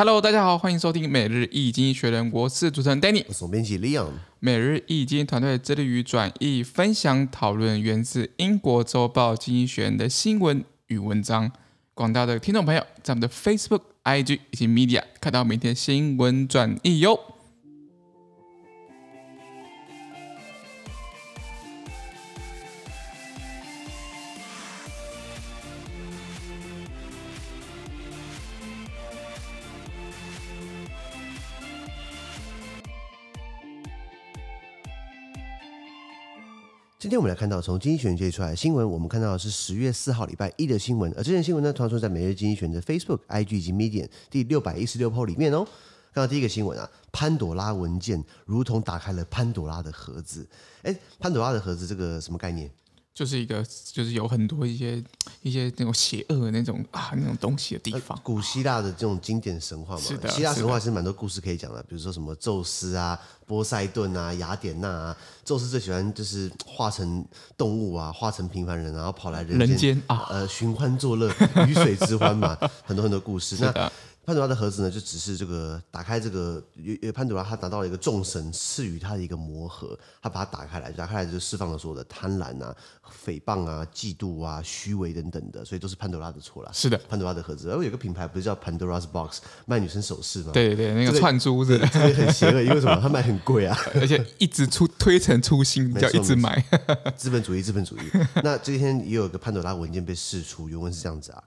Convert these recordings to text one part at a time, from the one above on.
Hello，大家好，欢迎收听每日易经济学人，我是主持人 Danny，我是总编辑 Leon。每日易经团队致力于转译、分享、讨论源自英国周报《经济学人》的新闻与文章。广大的听众朋友，在我们的 Facebook、IG 以及 Media 看到每天新闻转译哟。今天我们来看到从经济学人界出来的新闻，我们看到的是十月四号礼拜一的新闻，而这件新闻呢，传说在每日经济学人的 Facebook、IG 以及 m e d i a 第六百一十六 po 里面哦。看到第一个新闻啊，潘朵拉文件如同打开了潘朵拉的盒子。哎，潘朵拉的盒子这个什么概念？就是一个，就是有很多一些一些那种邪恶的那种啊那种东西的地方。古希腊的这种经典神话嘛，是的，希腊神话是蛮多故事可以讲的，比如说什么宙斯啊、波塞顿啊、雅典娜啊。宙斯最喜欢就是化成动物啊，化成平凡人，然后跑来人间，人间啊，呃，寻欢作乐，鱼水之欢嘛，很多很多故事。那潘朵拉的盒子呢，就只是这个打开这个，潘朵拉他拿到了一个众神赐予他的一个魔盒，他把它打开来，打开来就释放了所有的贪婪啊、诽谤啊、嫉妒啊、虚伪等等的，所以都是潘朵拉的错了。是的，潘朵拉的盒子，然后有个品牌不是叫 Pandora's Box 卖女生首饰吗？对对对，那个串珠子，这个很邪恶，因为什么？它卖很贵啊，而且一直出推陈出新，叫一直买。资本主义，资本主义。那今天也有一个潘朵拉文件被释出，原文是这样子啊。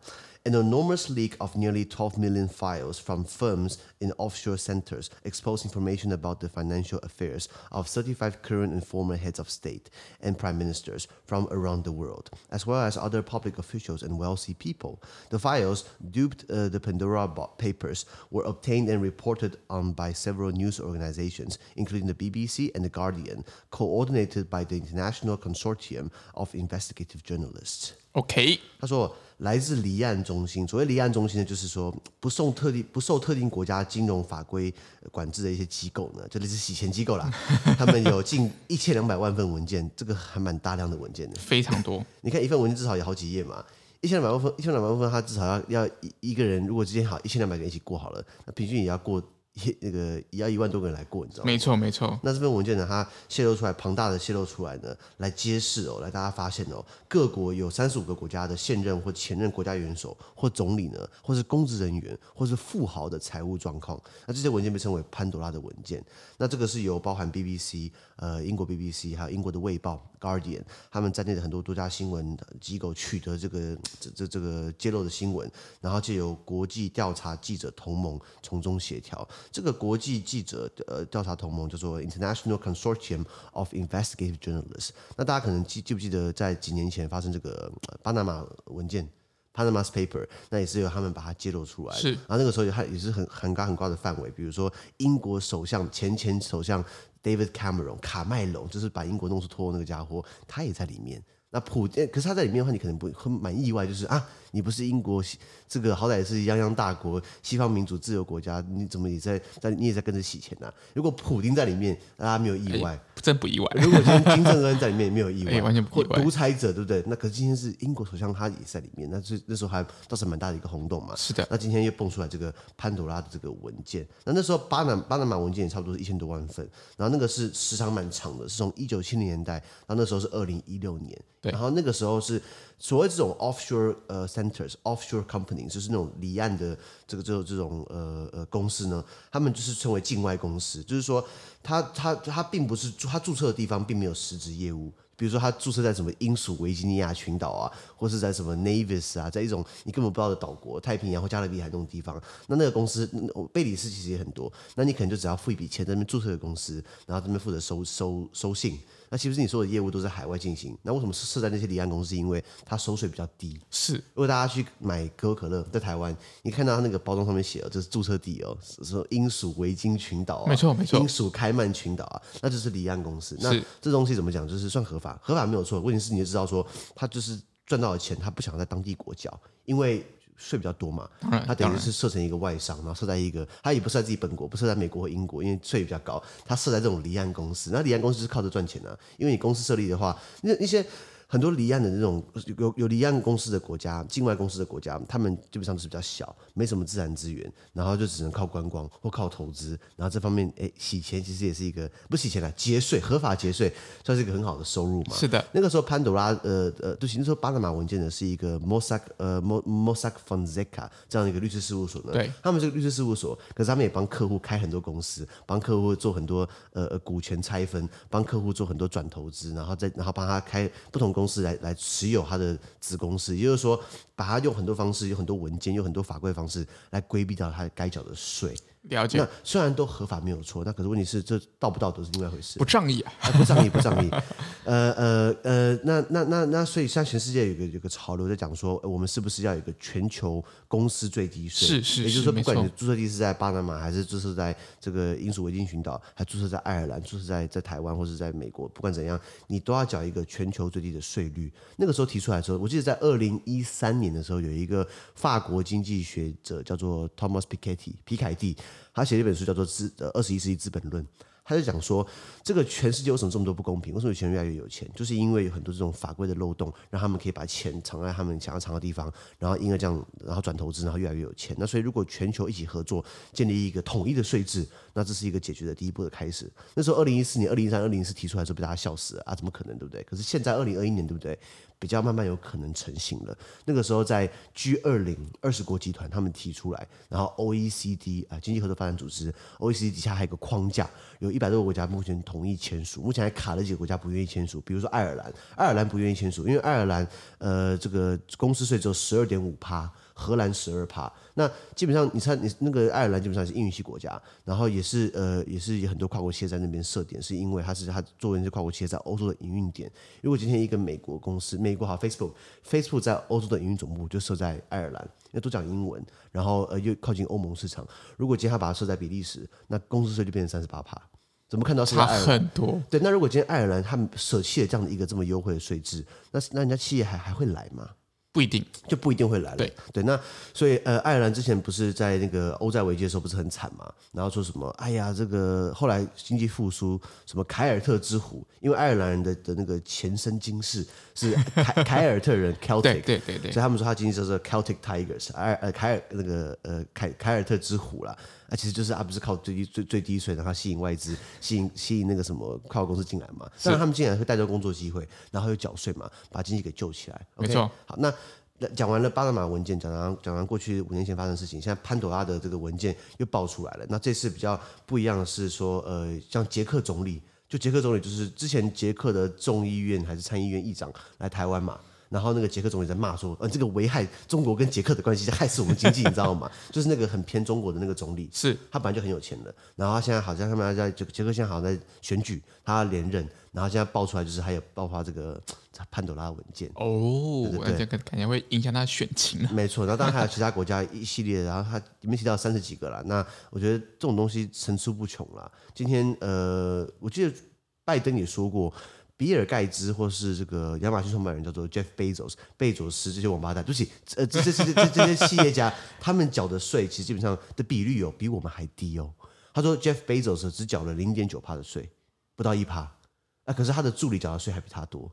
An enormous leak of nearly 12 million files from firms in offshore centers expose information about the financial affairs of 35 current and former heads of state and prime ministers from around the world, as well as other public officials and wealthy people. The files, dubbed uh, the Pandora Papers, were obtained and reported on by several news organizations, including the BBC and The Guardian, coordinated by the International Consortium of Investigative Journalists. OK，他说。来自离岸中心，所谓离岸中心呢，就是说不受特定不受特定国家金融法规管制的一些机构呢，就类似洗钱机构啦。他们有近一千两百万份文件，这个还蛮大量的文件的，非常多。你看一份文件至少有好几页嘛，一千两百万份，一千两百万份，他至少要要一一个人，如果之间好一千两百个人一起过好了，那平均也要过。一那个也要一万多个人来过，你知道吗？没错，没错。那这份文件呢，它泄露出来，庞大的泄露出来呢，来揭示哦，来大家发现哦，各国有三十五个国家的现任或前任国家元首或总理呢，或是公职人员，或是富豪的财务状况。那这些文件被称为潘多拉的文件。那这个是由包含 BBC、呃英国 BBC 还有英国的卫报 Guardian 他们在内的很多多家新闻机构取得这个这这这个揭露的新闻，然后借由国际调查记者同盟从中协调。这个国际记者呃调查同盟叫做 International Consortium of Investigative Journalists。那大家可能记记不记得，在几年前发生这个巴拿马文件 （Panama's Paper），那也是由他们把它揭露出来。是，然后那个时候也也是很很高很高的范围，比如说英国首相前前首相 David Cameron 卡麦隆，就是把英国弄出脱欧那个家伙，他也在里面。那普，可是他在里面的话，你可能不会很蛮意外，就是啊。你不是英国这个好歹也是泱泱大国、西方民主自由国家，你怎么也在在你也在跟着洗钱呐、啊？如果普丁在里面，大家没有意外，欸、真不意外。如果今天金正恩在里面，没有意外，欸、完全不意外。独裁者对不对？那可是今天是英国首相，他也在里面，那是那时候还倒是蛮大的一个轰动嘛。是的。那今天又蹦出来这个潘多拉的这个文件，那那时候巴拿巴拿马文件也差不多是一千多万份，然后那个是时长蛮长的，是从一九七零年代，然后那时候是二零一六年，对，然后那个时候是。所谓这种 offshore 呃 centers offshore companies 就是那种离岸的这个这种这种呃呃公司呢，他们就是称为境外公司，就是说他他他并不是他注册的地方并没有实质业务，比如说他注册在什么英属维吉尼亚群岛啊，或是在什么 Nevis 啊，在一种你根本不知道的岛国，太平洋或加勒比海那种地方，那那个公司贝里斯其实也很多，那你可能就只要付一笔钱在那边注册的公司，然后这边负责收收收信。那其实你所有的业务都在海外进行，那为什么是设在那些离岸公司？因为它收税比较低。是，如果大家去买可口可乐，在台湾，你看到它那个包装上面写了，这是注册地哦，说英属维京群岛啊，没错没错，英属开曼群岛啊，那就是离岸公司。那这东西怎么讲？就是算合法，合法没有错。问题是你就知道说，他就是赚到的钱，他不想在当地国缴，因为。税比较多嘛，他等于是设成一个外商，然后设在一个，他也不设在自己本国，不设在美国或英国，因为税比较高，他设在这种离岸公司，那离岸公司是靠着赚钱的，因为你公司设立的话，那一些很多离岸的那种有有离岸公司的国家，境外公司的国家，他们基本上是比较小，没什么自然资源，然后就只能靠观光或靠投资，然后这方面哎洗钱其实也是一个不洗钱了，节税合法节税算是一个很好的收入嘛。是的，那个时候潘朵拉呃呃，对，那时候巴拿马文件呢是一个 Mossack 呃 Mossack Fonseca 这样的一个律师事务所呢，对，他们这个律师事务所，可是他们也帮客户开很多公司，帮客户做很多呃呃股权拆分，帮客户做很多转投资，然后再然后帮他开不同公公司来来持有他的子公司，也就是说，把它用很多方式，有很多文件，有很多法规方式来规避掉他该缴的税。了解。那虽然都合法没有错，那可是问题是这道不道德是另外一回事。不仗义啊，啊，不仗义，不仗义。呃呃呃，那那那那，所以像全世界有个有个潮流在讲说，我们是不是要有一个全球公司最低税？是是，也就是说，不管你的注册地是在巴拿马，还是注册在这个英属维京群岛，还注册在爱尔兰，注册在在台湾，或是在美国，不管怎样，你都要缴一个全球最低的税率。那个时候提出来的时候，我记得在二零一三年的时候，有一个法国经济学者叫做 Thomas Piketty 皮凯蒂。他写了一本书，叫做《资呃二十一世纪资本论》。他就讲说，这个全世界为什么这么多不公平？为什么有钱越来越有钱？就是因为有很多这种法规的漏洞，让他们可以把钱藏在他们想要藏的地方，然后因为这样，然后转投资，然后越来越有钱。那所以，如果全球一起合作，建立一个统一的税制，那这是一个解决的第一步的开始。那时候，二零一四年、二零一三、二零一四提出来的时候，被大家笑死了啊！怎么可能，对不对？可是现在二零二一年，对不对？比较慢慢有可能成型了。那个时候，在 G 二零二十国集团他们提出来，然后 OECD 啊，经济合作发展组织 OECD 底下还有个框架，有一百多个国家目前同意签署，目前还卡了几个国家不愿意签署，比如说爱尔兰，爱尔兰不愿意签署，因为爱尔兰呃这个公司税只有十二点五趴。荷兰十二趴，那基本上你猜，你那个爱尔兰基本上是英语系国家，然后也是呃也是有很多跨国企业在那边设点，是因为它是它作为一些跨国企业在欧洲的营运点。如果今天一个美国公司，美国好 Facebook，Facebook 在欧洲的营运总部就设在爱尔兰，因为都讲英文，然后呃又靠近欧盟市场。如果今天他把它设在比利时，那公司税就变成三十八趴。怎么看到差很多？对，那如果今天爱尔兰他们舍弃了这样的一个这么优惠的税制，那那人家企业还还会来吗？不一定，就不一定会来了。对对，那所以呃，爱尔兰之前不是在那个欧债危机的时候不是很惨嘛？然后说什么？哎呀，这个后来经济复苏，什么凯尔特之虎？因为爱尔兰人的的那个前身今世是凯凯尔特人 （Celtic），对对对对，所以他们说他经济叫做 Celtic Tigers，爱呃凯尔那个呃凯凯尔特之虎啦。那其实就是啊，不是靠最低最最低税，然后吸引外资，吸引吸引那个什么跨国公司进来嘛。但是他们进来会带着工作机会，然后又缴税嘛，把经济给救起来。没错。好，那。讲完了巴拿马文件，讲完讲完过去五年前发生的事情，现在潘朵拉的这个文件又爆出来了。那这次比较不一样的是说，呃，像捷克总理，就捷克总理就是之前捷克的众议院还是参议院议长来台湾嘛。然后那个捷克总理在骂说，呃，这个危害中国跟捷克的关系，害死我们经济，你知道吗？就是那个很偏中国的那个总理，是他本来就很有钱的，然后他现在好像他们在捷捷克现在好像在选举，他要连任，然后现在爆出来就是还有爆发这个潘朵拉文件哦，对对对，这个感觉会影响他选情。没错，然后当然还有其他国家一系列，然后他里面提到三十几个了，那我觉得这种东西层出不穷了。今天呃，我记得拜登也说过。比尔盖茨或是这个亚马逊创办人叫做 Jeff Bezos，贝佐斯这些王八蛋，对不起，呃，这这这这这些企业家，他们缴的税其实基本上的比率哦比我们还低哦。他说 Jeff Bezos 只缴了零点九趴的税，不到一趴，啊，可是他的助理缴的税还比他多。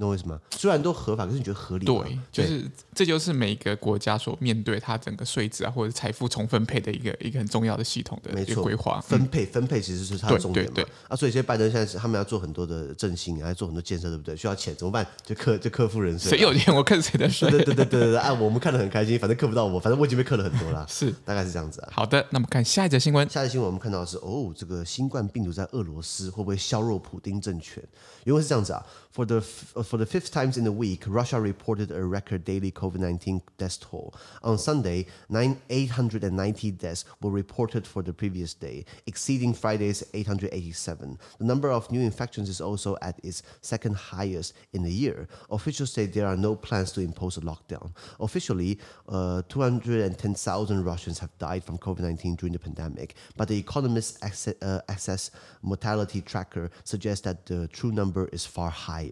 懂我意思吗？虽然都合法，可是你觉得合理吗？对，就是这就是每个国家所面对它整个税制啊，或者财富重分配的一个一个很重要的系统的一个规划。分配分配其实是它的重点嘛。对对对啊，所以现在拜登现在是他们要做很多的振兴，还要做很多建设，对不对？需要钱怎么办？就克就克富人税。谁有钱我克谁的税。对对对对对对，啊，我们看得很开心，反正克不到我，反正我已经被克了很多了。是，大概是这样子啊。好的，那么看下一则新闻。下一则新闻我们看到的是哦，这个新冠病毒在俄罗斯会不会削弱普丁政权？因为是这样子啊，for the for the fifth times in a week, Russia reported a record daily COVID-19 death toll. On Sunday, nine eight hundred and ninety deaths were reported for the previous day, exceeding Friday's eight hundred eighty-seven. The number of new infections is also at its second highest in the year. Officials say there are no plans to impose a lockdown. Officially, uh, two hundred and ten thousand Russians have died from COVID-19 during the pandemic, but the Economist access, uh, access mortality tracker suggests that the true number is far higher.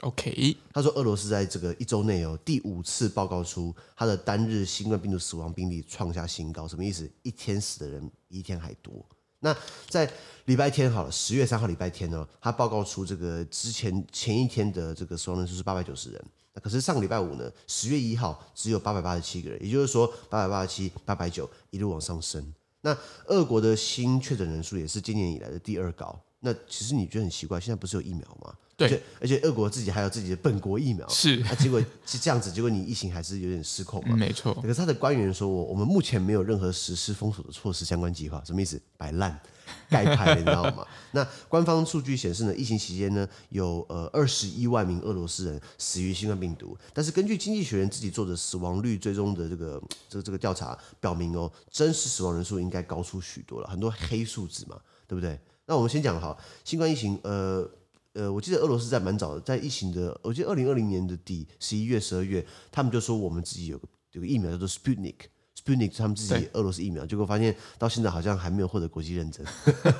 OK，他说俄罗斯在这个一周内哦第五次报告出他的单日新冠病毒死亡病例创下新高，什么意思？一天死的人比一天还多。那在礼拜天好了，十月三号礼拜天呢，他报告出这个之前前一天的这个死亡人数是八百九十人。那可是上个礼拜五呢，十月一号只有八百八十七个人，也就是说八百八十七、八百九一路往上升。那俄国的新确诊人数也是今年以来的第二高。那其实你觉得很奇怪，现在不是有疫苗吗？对，而且而且俄国自己还有自己的本国疫苗，是，啊，结果是这样子，结果你疫情还是有点失控嘛？嗯、没错。可是他的官员说，我我们目前没有任何实施封锁的措施相关计划，什么意思？摆烂。盖牌，你知道吗？那官方数据显示呢，疫情期间呢，有呃二十一万名俄罗斯人死于新冠病毒。但是根据经济学人自己做的死亡率追踪的这个这个这个调查表明哦，真实死亡人数应该高出许多了，很多黑数字嘛，对不对？那我们先讲哈，新冠疫情，呃呃，我记得俄罗斯在蛮早的，在疫情的，我记得二零二零年的底十一月、十二月，他们就说我们自己有个有个疫苗叫做 Sputnik。Sputnik 他们自己俄罗斯疫苗，结果发现到现在好像还没有获得国际认证。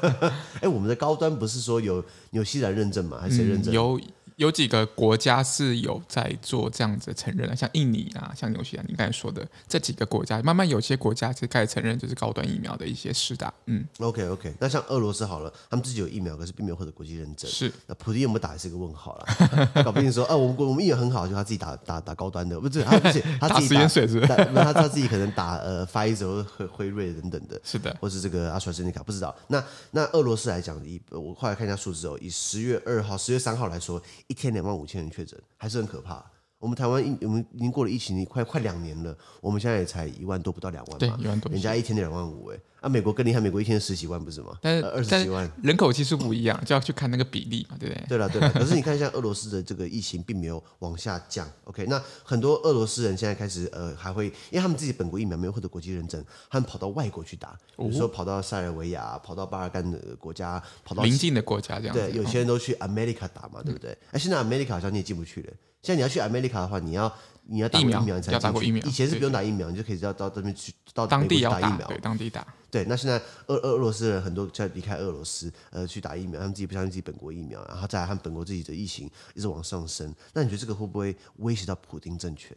哎，我们的高端不是说有纽西兰认证吗？还是谁认证？嗯、有。有几个国家是有在做这样子的承认的，像印尼啊，像纽西兰，你刚才说的这几个国家，慢慢有些国家是开始承认就是高端疫苗的一些施打。嗯，OK OK，那像俄罗斯好了，他们自己有疫苗，可是并没有获得国际认证。是，那普丁有没有打也是一个问号了。搞不定说，啊，我们我们疫苗很好，就他自己打打打高端的，不是他自己他自己打 实验水是不是？他他自己可能打呃，Pfizer 和辉瑞等等的，是的，或是这个阿斯利卡不知道。那那俄罗斯来讲，以我后来看一下数字哦，以十月二号、十月三号来说，一天两万五千人。确诊还是很可怕。我们台湾疫，我们已经过了疫情快快两年了，我们现在也才一万多，不到两万嘛。对，一万多。人家一天两万五，哎，啊，美国更厉害，美国一天十几万不是吗？但是二十几万，人口基数不一样，就要去看那个比例嘛，对不对？对了，对了。可是你看，像俄罗斯的这个疫情并没有往下降。OK，那很多俄罗斯人现在开始呃，还会因为他们自己本国疫苗没有获得国际认证，他们跑到外国去打，比如说跑到塞尔维亚，跑到巴尔干的国家，跑到邻近的国家这样。对，有些人都去 America 打嘛，对不对？哎、嗯，现在 America 好像你也进不去了。现在你要去 America 的话，你要你要打过疫苗你才进去。以前是不用打疫苗，你就可以到到这边去到当地打疫苗。对，当地打。对，那现在俄俄俄罗斯人很多在离开俄罗斯，呃，去打疫苗，他们自己不相信自己本国疫苗，然后再来他们本国自己的疫情一直往上升。那你觉得这个会不会威胁到普丁政权？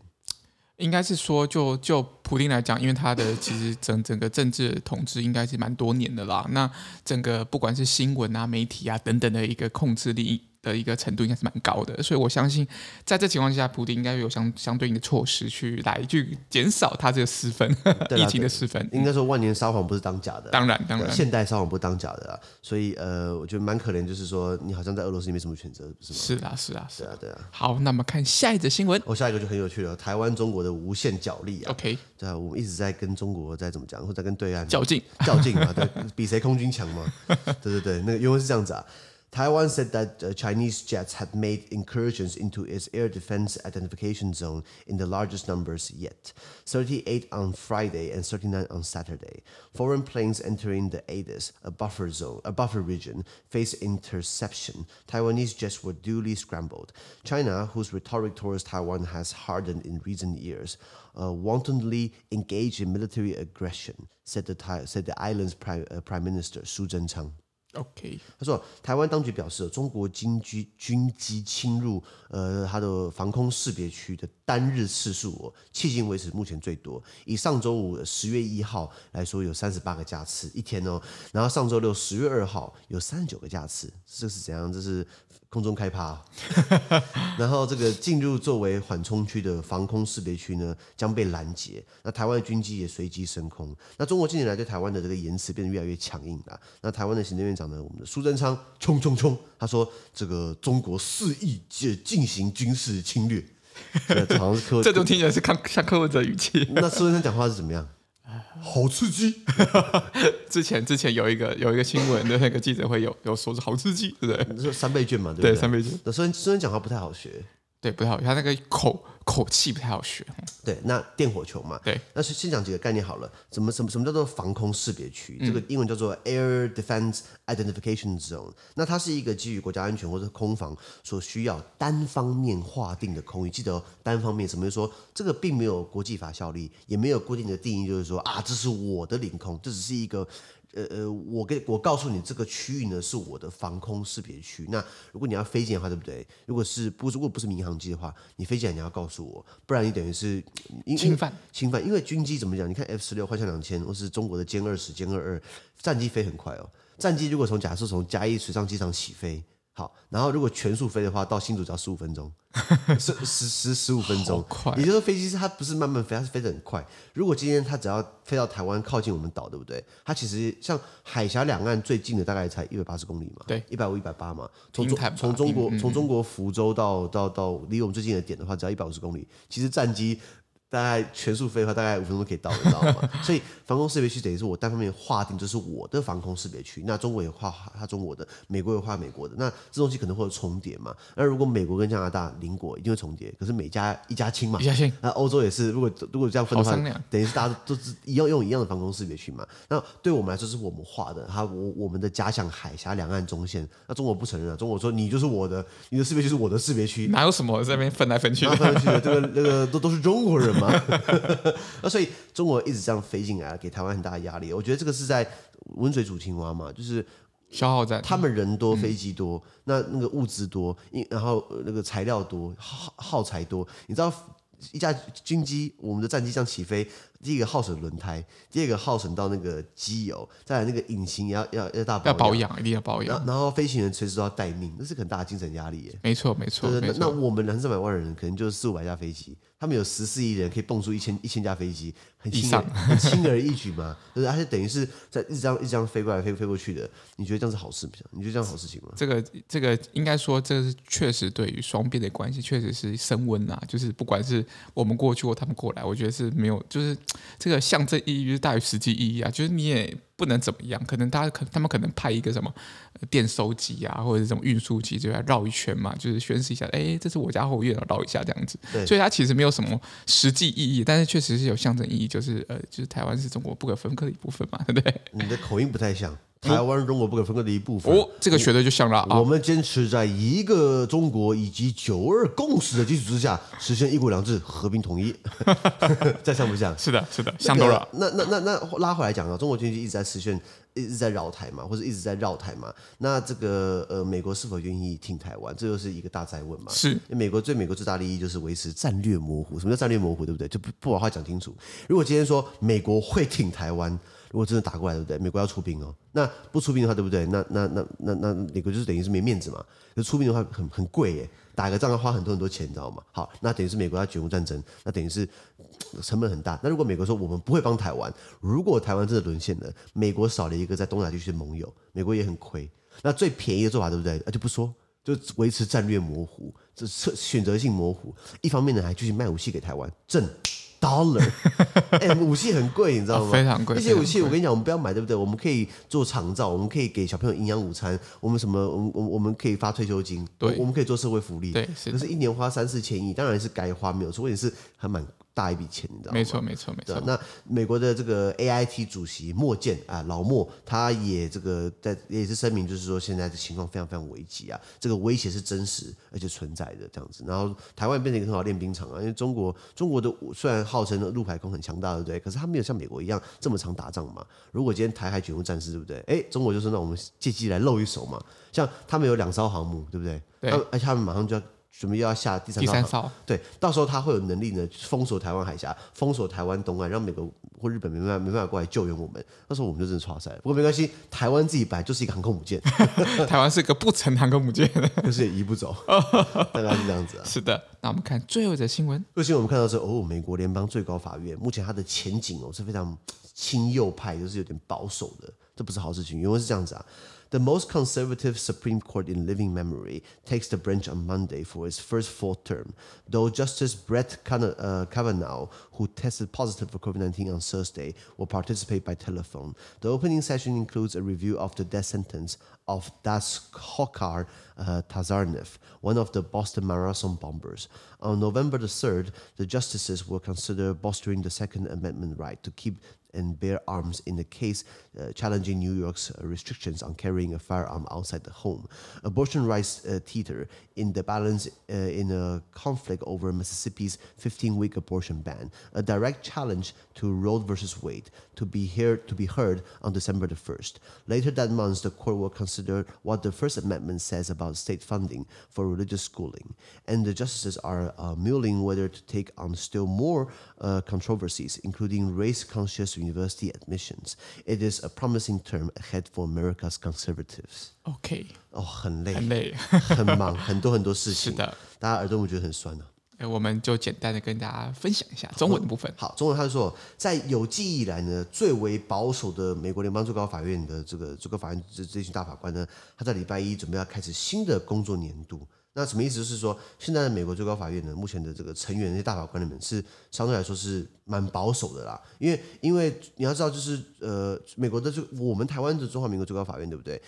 应该是说，就就普丁来讲，因为他的其实整整个政治统治应该是蛮多年的啦。那整个不管是新闻啊、媒体啊等等的一个控制力。的一个程度应该是蛮高的，所以我相信在这情况下，普丁应该有相相对应的措施去来去减少他这个失分 疫情的失分。应该说万年撒谎不是当假的，当然当然，现代撒谎不是当假的啊。所以呃，我觉得蛮可怜，就是说你好像在俄罗斯也没什么选择，是吗？是啊是啊是啊对啊。好，那么看下一则新闻，我、哦、下一个就很有趣了，台湾中国的无限角力啊。OK，对啊，我们一直在跟中国在怎么讲，或者在跟对岸较劲较劲啊，对，比谁空军强嘛。对对对，那个因为是这样子啊。Taiwan said that uh, Chinese jets had made incursions into its air defense identification zone in the largest numbers yet 38 on Friday and 39 on Saturday. Foreign planes entering the ADIS, a buffer zone, a buffer region, faced interception. Taiwanese jets were duly scrambled. China, whose rhetoric towards Taiwan has hardened in recent years, uh, wantonly engaged in military aggression, said the, said the island's prime, uh, prime minister, Su Zhenchang. OK，他说，台湾当局表示，中国军机军机侵入呃它的防空识别区的单日次数哦，迄今为止目前最多。以上周五十月一号来说，有三十八个架次一天哦，然后上周六十月二号有三十九个架次，这是怎样？这是。空中开趴，然后这个进入作为缓冲区的防空识别区呢，将被拦截。那台湾的军机也随即升空。那中国近年来对台湾的这个言辞变得越来越强硬了。那台湾的行政院长呢，我们的苏贞昌冲冲冲，他说这个中国肆意进进行军事侵略，这好像是柯，这种听起来是看像柯文哲语气。那苏贞昌讲话是怎么样？好刺激！之前之前有一个有一个新闻的那个记者会有有说是好刺激，对不对？你说三倍券嘛，对不对？对，三倍券。那虽然虽然讲话不太好学。对，不太好，他那个口口气不太好学。对，那电火球嘛。对，那是先讲几个概念好了。什么什么什么叫做防空识别区？嗯、这个英文叫做 Air Defense Identification Zone。那它是一个基于国家安全或者空防所需要单方面划定的空域。记得哦，单方面什么？就是说这个并没有国际法效力，也没有固定的定义，就是说啊，这是我的领空，这只是一个呃呃，我给我告诉你，这个区域呢是我的防空识别区。那如果你要飞进的话，对不对？如果是不如果不是民航机的话，你飞进来你要告诉我，不然你等于是侵犯侵犯。因为军机怎么讲？你看 F 十六、幻象两千，或是中国的歼二十、歼二二，战机飞很快哦。战机如果从假设从嘉义水上机场起飞。好，然后如果全速飞的话，到新竹只要十五分钟，十十十十五分钟，快。也就是说，飞机是它不是慢慢飞，它是飞得很快。如果今天它只要飞到台湾靠近我们岛，对不对？它其实像海峡两岸最近的大概才一百八十公里嘛，对，一百五一百八嘛。从中从中国从中国福州到到到离我们最近的点的话，只要一百五十公里。其实战机。大概全速飞的话，大概五分钟可以到，你知道吗？所以防空识别区等于是我单方面划定，这是我的防空识别区。那中国也划它中国的，美国也划美国的。那这东西可能会有重叠嘛？那如果美国跟加拿大邻国一定会重叠，可是美加一家亲嘛，一家亲。那欧洲也是，如果如果这样分的话，等于是大家都是一样用一样的防空识别区嘛。那对我们来说是我们画的，它我我们的假想海峡两岸中线。那中国不承认啊，中国说你就是我的，你的识别区是我的识别区，哪有什么在那边分来分去的？分来分去的，这个那个都都是中国人嘛。那所以中国一直这样飞进来，给台湾很大的压力。我觉得这个是在温水煮青蛙嘛，就是消耗在。他们人多，飞机多，嗯、那那个物资多，然后那个材料多，耗耗材多。你知道一架军机，我们的战机这样起飞。第一个耗损轮胎，第二个耗损到那个机油，再来那个引擎也要要要大保养，要保养，一定要保养。然后飞行员随时都要待命，那是很大的精神压力耶。没错没错，对对，那我们两三百万人，可能就是四五百架飞机，他们有十四亿人，可以蹦出一千一千架飞机，很轻很轻而易举嘛。对，而且等于是在一张一张飞过来飞飞过去的，你觉得这样是好事吗？你觉得这样好事情吗？这个这个应该说，这是确实对于双边的关系确实是升温啊。就是不管是我们过去或他们过来，我觉得是没有，就是这个象。征意义就是大于实际意义啊！就是你也不能怎么样，可能大家可他们可能派一个什么电收机啊，或者是这种运输机，就来绕一圈嘛，就是宣示一下，哎，这是我家后院，绕一下这样子。对所以它其实没有什么实际意义，但是确实是有象征意义，就是呃，就是台湾是中国不可分割的一部分嘛，对 不对？你的口音不太像。台湾中国不可分割的一部分。哦，这个学的就像了啊。我们坚持在一个中国以及九二共识的基础之下，实现一国两制和平统一。这像不像？是的，是的，像多了。那那那那拉回来讲啊，中国经济一直在实现，一直在绕台嘛，或者一直在绕台嘛。那这个呃，美国是否愿意挺台湾？这又是一个大灾问嘛。是。美国对美国最大利益就是维持战略模糊。什么叫战略模糊？对不对？就不不把话讲清楚。如果今天说美国会挺台湾。如果真的打过来，对不对？美国要出兵哦。那不出兵的话，对不对？那那那那那美国就是等于是没面子嘛。就出兵的话很很贵耶，打个仗要花很多很多钱，你知道吗？好，那等于是美国要卷入战争，那等于是成本很大。那如果美国说我们不会帮台湾，如果台湾真的沦陷了，美国少了一个在东亚地区的盟友，美国也很亏。那最便宜的做法，对不对？那就不说，就维持战略模糊，这选择性模糊。一方面呢，还继续卖武器给台湾，挣。Dollar，哎、欸，武器很贵，你知道吗？非常贵。那些武器，我跟你讲，我们不要买，对不对？我们可以做长照，我们可以给小朋友营养午餐，我们什么，我我我们可以发退休金，对，我们可以做社会福利，对。可是，一年花三四千亿，当然是该花，没有错。问题是还蛮。大一笔钱，你知道吗？没错，没错，没错。那美国的这个 AIT 主席莫健啊，老莫，他也这个在也是声明，就是说现在的情况非常非常危急啊，这个威胁是真实而且存在的这样子。然后台湾变成一个很好练兵场啊，因为中国中国的虽然号称陆海空很强大，对不对？可是他没有像美国一样这么常打仗嘛。如果今天台海卷入战事，对不对？哎，中国就是那我们借机来露一手嘛。像他们有两艘航母，对不对？对。而且他们马上就要。准备又要下第三艘，第三艘，对，到时候他会有能力呢，封锁台湾海峡，封锁台湾东岸，让美国或日本没办法没办法过来救援我们。那时候我们就真的剉赛了。不过没关系，台湾自己本来就是一个航空母舰，台湾是一个不成航空母舰，可是也移不走，大概是这样子啊。是的，那我们看最后一则新闻。最新我们看到是哦，美国联邦最高法院目前它的前景哦是非常亲右派，就是有点保守的，这不是好事情。因为是这样子啊。The most conservative Supreme Court in living memory takes the bench on Monday for its first full term, though Justice Brett uh, Kavanaugh, who tested positive for COVID-19 on Thursday, will participate by telephone. The opening session includes a review of the death sentence of Daskokar uh, Tazarnev, one of the Boston Marathon bombers. On November the 3rd, the justices will consider bolstering the Second Amendment right to keep and bear arms in the case uh, challenging New York's restrictions on carrying a firearm outside the home. Abortion rights uh, teeter in the balance uh, in a conflict over Mississippi's 15-week abortion ban, a direct challenge to Roe versus Wade to be heard to be heard on December the 1st. Later that month, the court will consider what the First Amendment says about state funding for religious schooling, and the justices are uh, mulling whether to take on still more uh, controversies, including race-conscious university admissions. It is a promising term ahead for America's conservatives. OK，哦，很累，很累。很忙，很多很多事情。是的，大家耳朵会觉得很酸呢、 哎，我们就简单的跟大家分享一下中文的部分。好，中文他说，在有记忆以来呢，最为保守的美国联邦最高法院的这个最高法院这这群大法官呢，他在礼拜一准备要开始新的工作年度。那什么意思？就是说，现在的美国最高法院呢，目前的这个成员那些大法官里面是相对来说是蛮保守的啦。因为因为你要知道，就是呃，美国的就我们台湾的中华民国最高法院对不对？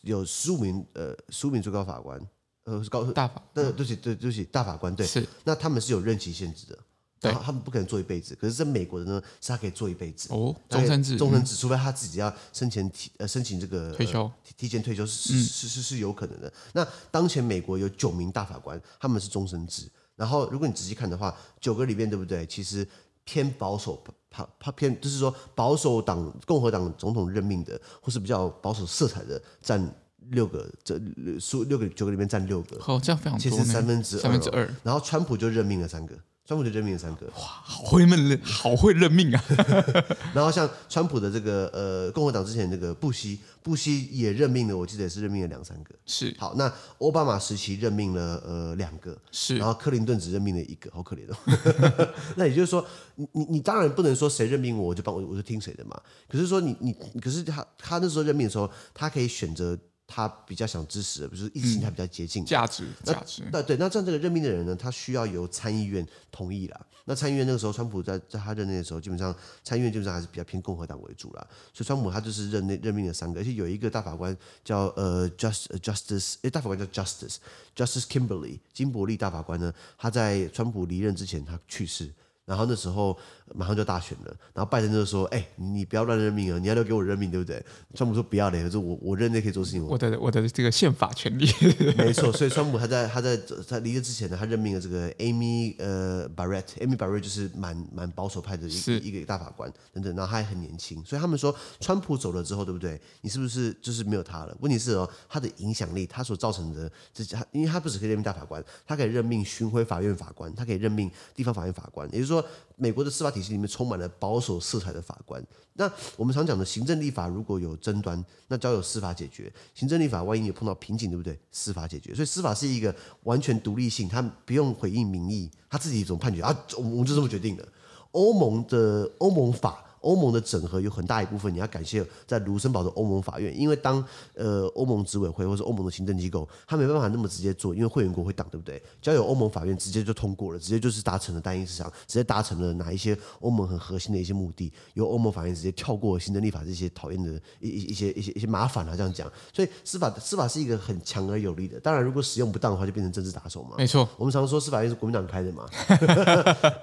有十五名呃十五名最高法官，呃高大法对对不起对对不起大法官对是。那他们是有任期限制的。对，他们不可能做一辈子，可是在美国的呢，是他可以做一辈子哦，终身制，终身制，除非他自己要申请提呃申请这个退休、呃、提提前退休是是是是有可能的。那当前美国有九名大法官，他们是终身制。然后如果你仔细看的话，九个里面对不对？其实偏保守，怕怕偏就是说保守党共和党总统任命的，或是比较保守色彩的，占六个，这数六个九个里面占六个。好，这样非常多，其实三分之二，三分之二。然后川普就任命了三个。川普就任命了三个，哇，好会任，好会任命啊！然后像川普的这个呃共和党之前这个布希，布希也任命了，我记得也是任命了两三个。是，好，那奥巴马时期任命了呃两个，是，然后克林顿只任命了一个，好可怜哦。那也就是说，你你你当然不能说谁任命我，我就帮我我就听谁的嘛。可是说你你可是他他那时候任命的时候，他可以选择。他比较想支持的，不是意识形态比较接近价值价值。那对，那这样这个任命的人呢，他需要由参议院同意啦。那参议院那个时候，川普在在他任内的时候，基本上参议院基本上还是比较偏共和党为主啦。所以川普他就是任内任命了三个，而且有一个大法官叫呃 Just Justice，哎，大法官叫 Justice Justice Kimberly 金伯利大法官呢，他在川普离任之前他去世。然后那时候马上就大选了，然后拜登就说：“哎，你不要乱任命啊，你要留给我任命，对不对？”川普说：“不要嘞，可是我我任内可以做事情。”我的我的这个宪法权利。没错，所以川普他在他在他离任之前呢，他任命了这个 Amy 呃 Barrett，Amy Barrett 就是蛮蛮保守派的一个一个大法官等等，然后他还很年轻，所以他们说川普走了之后，对不对？你是不是就是没有他了？问题是哦，他的影响力，他所造成的这他，因为他不只可以任命大法官，他可以任命巡回法院法官，他可以任命地方法院法官，也就是说。美国的司法体系里面充满了保守色彩的法官。那我们常讲的行政立法如果有争端，那交由司法解决。行政立法万一你碰到瓶颈，对不对？司法解决。所以司法是一个完全独立性，他不用回应民意，他自己怎么判决啊？我们就这么决定的。欧盟的欧盟法。欧盟的整合有很大一部分，你要感谢在卢森堡的欧盟法院，因为当呃欧盟执委会或者欧盟的行政机构，他没办法那么直接做，因为会员国会挡，对不对？交由欧盟法院直接就通过了，直接就是达成了单一市场，直接达成了哪一些欧盟很核心的一些目的，由欧盟法院直接跳过行政立法这些讨厌的一一一些一些一些麻烦啊，这样讲。所以司法司法是一个很强而有力的，当然如果使用不当的话，就变成政治打手嘛。没错，我们常说司法院是国民党开的嘛，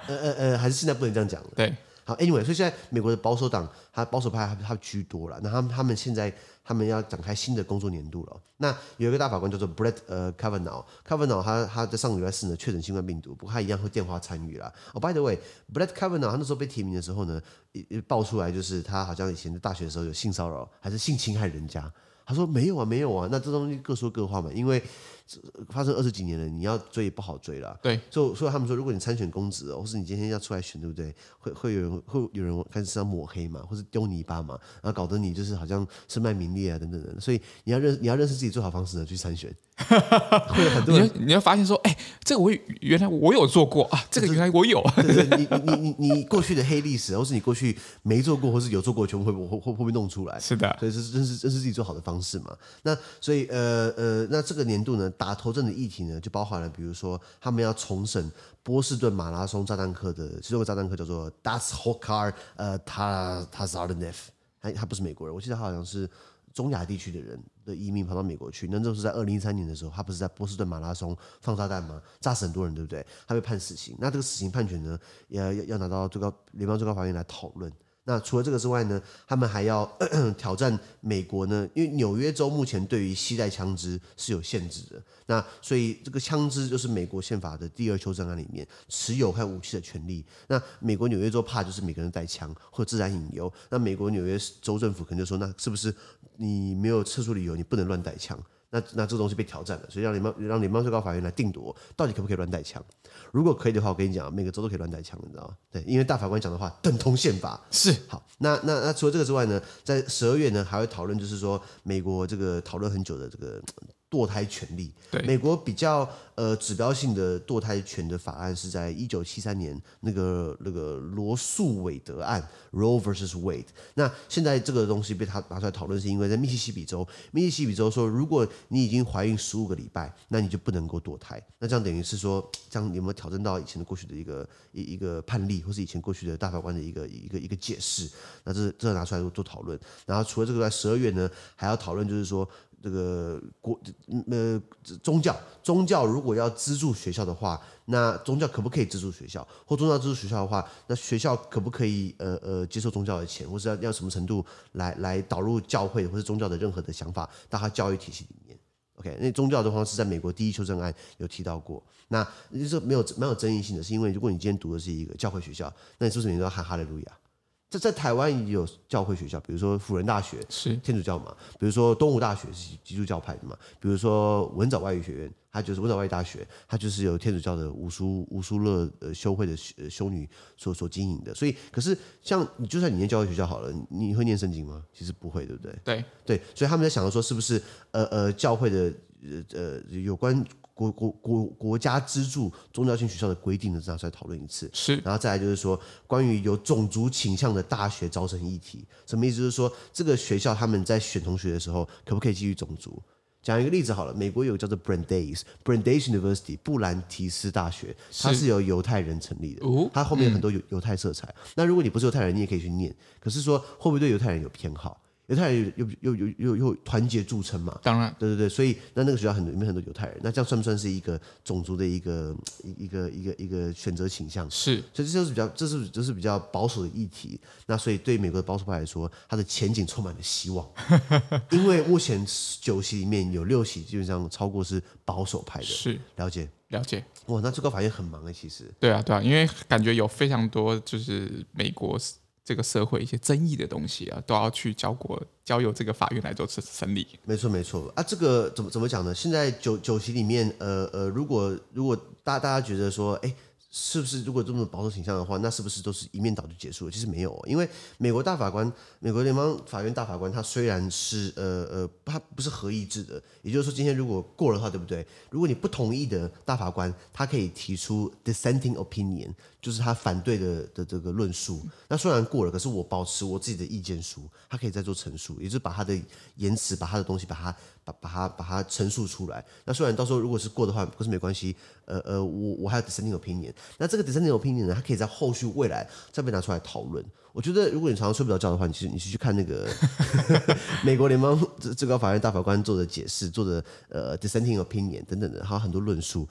呃呃呃，还是现在不能这样讲了。对。好，Anyway，所以现在美国的保守党，他保守派他他居多了。那他们他们现在他们要展开新的工作年度了。那有一个大法官叫做 Brett 呃 Kavanaugh，Kavanaugh 他他在上个礼拜四呢确诊新冠病毒，不过他一样会电话参与啦。哦，By the way，Brett Kavanaugh 他那时候被提名的时候呢，爆出来就是他好像以前在大学的时候有性骚扰还是性侵害人家。他说没有啊没有啊，那这东西各说各话嘛，因为。发生二十几年了，你要追也不好追了。对，所以所以他们说，如果你参选公职哦，或是你今天要出来选，对不对？会会有人会有人开始身上抹黑嘛，或是丢泥巴嘛，然后搞得你就是好像身败名裂啊等等的。所以你要认你要认识自己最好方式呢，去参选。会有很多人你，要发现说，哎，这个我原来我有做过啊，这个原来我有。对对，你你你你过去的黑历史，或是你过去没做过，或是有做过，全部会会会会不会弄出来？是的，所以这是认识认识自己最好的方式嘛。那所以呃呃，那这个年度呢？打头阵的议题呢，就包含了，比如说他们要重审波士顿马拉松炸弹客的其中一个炸弹客叫做 Das Hokar 呃他他 Tazarnev，他他不是美国人，我记得他好像是中亚地区的人的移民跑到美国去。那就是在二零一三年的时候，他不是在波士顿马拉松放炸弹吗？炸死很多人，对不对？他被判死刑。那这个死刑判决呢，要要要拿到最高联邦最高法院来讨论。那除了这个之外呢，他们还要 挑战美国呢，因为纽约州目前对于携带枪支是有限制的。那所以这个枪支就是美国宪法的第二修正案里面持有和武器的权利。那美国纽约州怕就是每个人带枪或自然引诱。那美国纽约州政府可能就说，那是不是你没有特殊理由，你不能乱带枪？那那这个东西被挑战了，所以让联邦让联邦最高法院来定夺，到底可不可以乱带枪？如果可以的话，我跟你讲，每个州都可以乱带枪，你知道吗？对，因为大法官讲的话等同宪法。是好，那那那除了这个之外呢，在十二月呢还会讨论，就是说美国这个讨论很久的这个。堕胎权利，对美国比较呃指标性的堕胎权的法案是在一九七三年那个那个罗素韦德案 （Roe vs. Wade）。那现在这个东西被他拿出来讨论，是因为在密西西比州，密西西比州说，如果你已经怀孕十五个礼拜，那你就不能够堕胎。那这样等于是说，这样有没有挑战到以前的过去的一个一一个判例，或是以前过去的大法官的一个一个一个解释？那这这拿出来做做讨论。然后除了这个，在十二月呢，还要讨论就是说。这个国呃宗教宗教如果要资助学校的话，那宗教可不可以资助学校？或宗教资助学校的话，那学校可不可以呃呃接受宗教的钱，或是要要什么程度来来导入教会或是宗教的任何的想法到他教育体系里面？OK，那宗教的话是在美国第一修正案有提到过，那就是没有蛮有争议性的，是因为如果你今天读的是一个教会学校，那你是不是你都要喊哈利路亚？在在台湾也有教会学校，比如说辅仁大学是天主教嘛，比如说东吴大学是基督教派的嘛，比如说文藻外语学院，它就是文藻外语大学，它就是由天主教的吴苏吴苏乐呃修会的修女所所经营的。所以，可是像你就算你念教会学校好了，你会念圣经吗？其实不会，对不对？对对，所以他们在想着说，是不是呃呃教会的呃呃有关。国国国国家资助宗教性学校的规定呢，这样再讨论一次。是，然后再来就是说，关于有种族倾向的大学招生议题，什么意思？就是说，这个学校他们在选同学的时候，可不可以基于种族？讲一个例子好了，美国有个叫做 Brandeis，Brandeis University 布兰提斯大学，它是由犹太人成立的，它后面有很多犹犹太色彩。那如果你不是犹太人，你也可以去念。可是说，会不会对犹太人有偏好？犹太人又又又又又团结著称嘛？当然，对对对，所以那那个学校很多里面很多犹太人，那这样算不算是一个种族的一个一个一个一个选择倾向？是，所以这就是比较这是这是比较保守的议题。那所以对美国的保守派来说，它的前景充满了希望，因为目前九席里面有六席基本上超过是保守派的。是，了解了解。哇，那最高法院很忙诶，其实。对啊对啊，因为感觉有非常多就是美国。这个社会一些争议的东西啊，都要去交国交由这个法院来做审理。没错没错啊，这个怎么怎么讲呢？现在酒酒席里面，呃呃，如果如果大大家觉得说，哎。是不是如果这么保守倾向的话，那是不是都是一面倒就结束了？其实没有，因为美国大法官，美国联邦法院大法官，他虽然是呃呃，他不是合议制的，也就是说，今天如果过了的话，对不对？如果你不同意的大法官，他可以提出 dissenting opinion，就是他反对的的这个论述。那虽然过了，可是我保持我自己的意见书，他可以再做陈述，也就是把他的言辞，把他的东西，把他把把它把他陈述出来。那虽然到时候如果是过的话，可是没关系。呃呃，我我还有 dissenting opinion，那这个 dissenting opinion 呢，它可以在后续未来再被拿出来讨论。我觉得如果你常常睡不着觉的话，你其实你去去看那个 美国联邦最高法院大法官做的解释，做的呃 dissenting opinion 等等的，还有很多论述。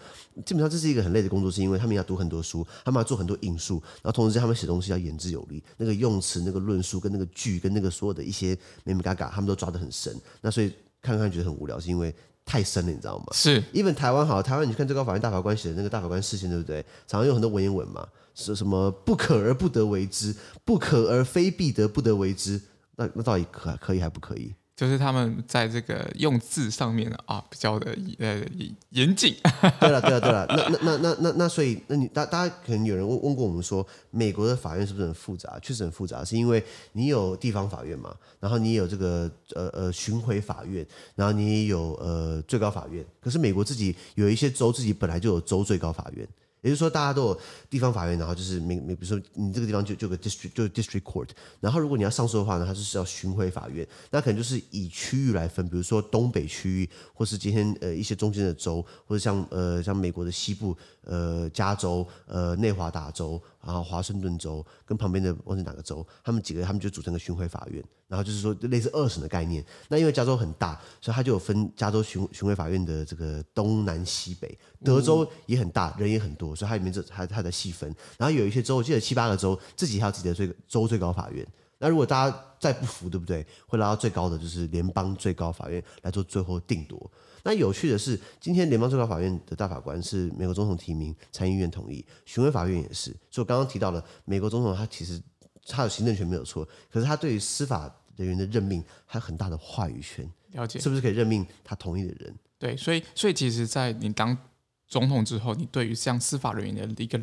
基本上这是一个很累的工作，是因为他们要读很多书，他们要做很多引述，然后同时他们写东西要言之有理，那个用词、那个论述跟那个句跟那个所有的一些眉眉角角，他们都抓得很深。那所以看看觉得很无聊，是因为。太深了，你知道吗？是，even 台湾好，台湾你去看最高法院大法官写的那个大法官释宪，对不对？常常有很多文言文嘛，是什么不可而不得为之，不可而非必得不得为之，那那到底可可以还不可以？就是他们在这个用字上面啊，比较的呃严谨。对了，对了，对了，那那那那那那所以，那你大大家可能有人问问过我们说，美国的法院是不是很复杂？确实很复杂，是因为你有地方法院嘛，然后你有这个呃呃巡回法院，然后你也有呃最高法院。可是美国自己有一些州自己本来就有州最高法院。也就是说，大家都有地方法院，然后就是每每，比如说你这个地方就就个 district 就 district court，然后如果你要上诉的话呢，它就是要巡回法院，那可能就是以区域来分，比如说东北区域，或是今天呃一些中间的州，或者像呃像美国的西部，呃加州，呃内华达州。然后华盛顿州跟旁边的忘记哪个州，他们几个他们就组成个巡回法院，然后就是说类似二审的概念。那因为加州很大，所以它就有分加州巡巡回法院的这个东南西北。德州也很大，人也很多，所以它里面这它它的细分。然后有一些州，我记得七八个州自己还有自己的最州最高法院。那如果大家再不服，对不对？会拉到最高的就是联邦最高法院来做最后定夺。那有趣的是，今天联邦最高法院的大法官是美国总统提名，参议院同意，巡回法院也是。所以我刚刚提到了美国总统，他其实他有行政权没有错，可是他对于司法人员的任命，还有很大的话语权。了解，是不是可以任命他同意的人？对，所以所以其实，在你当总统之后，你对于像司法人员的一个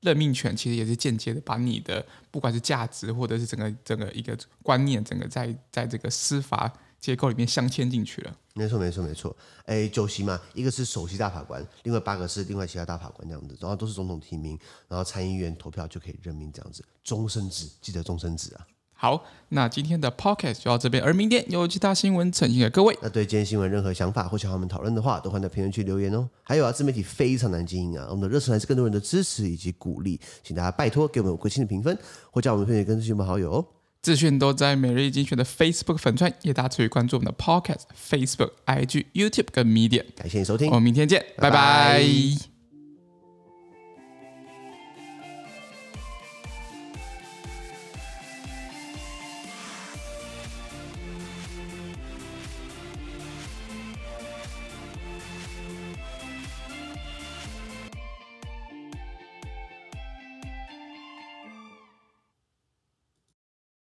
任命权，其实也是间接的把你的不管是价值或者是整个整个一个观念，整个在在这个司法。结构里面镶嵌进去了，没错没错没错。哎，九席嘛，一个是首席大法官，另外八个是另外其他大法官这样子，然后都是总统提名，然后参议院投票就可以任命这样子，终身制，记得终身制啊。好，那今天的 podcast 就到这边，而明天有其他新闻呈现给各位。那对今天新闻任何想法或想和我们讨论的话，都欢迎在评论区留言哦。还有啊，自媒体非常难经营啊，我们的热忱来自更多人的支持以及鼓励，请大家拜托给我们五颗星的评分，或叫我们推荐跟亲朋好友哦。资讯都在每日一精选的 Facebook 粉串，也大家持续关注我们的 Podcast、Facebook、IG、YouTube 跟 Media。感谢你收听，我们明天见，拜拜。拜拜。